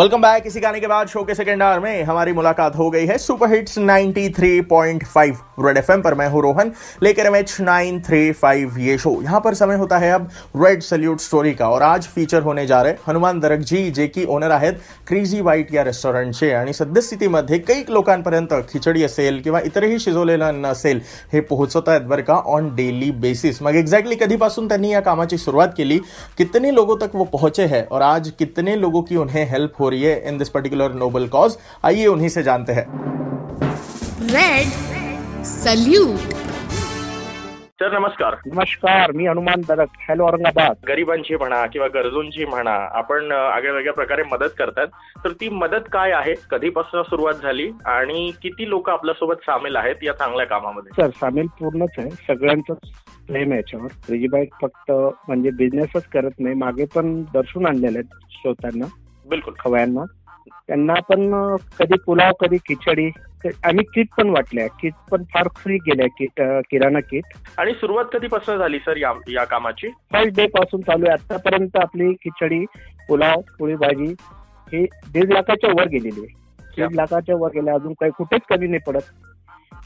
Welcome back इसी गाने के बाद शो के सेकेंड आवर में हमारी मुलाकात हो गई है सुपर हिट्स 93.5 रेड एफएम पर। मैं हूँ रोहन, लेकर एम एच नाइन ये शो यहाँ पर समय होता है अब रेड सल्यूट स्टोरी का, और आज फीचर होने जा रहे हनुमान दरक जी, जे की ओनर आहेत क्रेझी वाईट या रेस्टॉरंटचे आणि सद्यस्थितीमध्ये कैक लोकांपर्यंत खिचडी असेल किंवा इतरही शिजवलेलं अन्न असेल हे पोहोचत आहेत बरं का ऑन डेली बेसिस मग एक्झॅक्टली कधीपासून त्यांनी या कामाची सुरुवात केली? कितने लोगों तक वो पहुँचे हैं? और आज कितने लोगों की उन्हें हेल्प हो रही है in this particular noble cause आइए उन्हीं से जानते हैं। रेड सल्यूट सर नमस्कार। नमस्कार मी हनुमान दरक. हॅलो औरंगाबाद. गरिबांची म्हणा किंवा गरजूंची म्हणा आपण आगळ्या वेगळ्या प्रकारे मदत करतात. तर ती मदत काय आहे? कधीपासून सुरुवात झाली आणि किती लोक आपल्यासोबत सामील आहेत या चांगल्या कामामध्ये? सर सामील पूर्णच आहे. सगळ्यांच प्रेम आहे याच्यावर. रिजीबाई फक्त म्हणजे बिझनेसच करत नाही मागे पण दर्शून आणलेले आहेत श्रोत्यांना. बिलकुल. खवयांना. त्यांना पण कधी पुलाव कधी खिचडी आम्ही किट पण वाटल्या. किट पण फार फ्री गेल्या किट किराणा किट. आणि सुरुवात कधीपासून झाली सर या या कामाची? फर्स्ट डे पासून चालू आहे. आतापर्यंत आपली खिचडी पुलाव पोळी भाजी ही दीड लाखाच्या वर गेलेली आहे. दीड लाखाच्या वर गेल्या. अजून काही कुठेच कमी नाही पडत.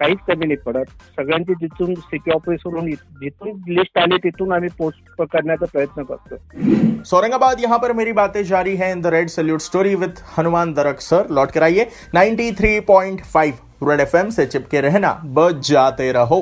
काहीच कमी नाही पडत. सगळ्यांची जिथून सिटी ऑफिसवरून जिथून लिस्ट आली, तिथून आम्ही पोस्ट करण्याचा प्रयत्न करतो. औरंगाबाद, यहाँ पर मेरी बातें जारी है in the red salute story with Hanuman Darak sir लौट कर आइए 93.5 रेड एफएम से चिपके रहना बच जाते रहो।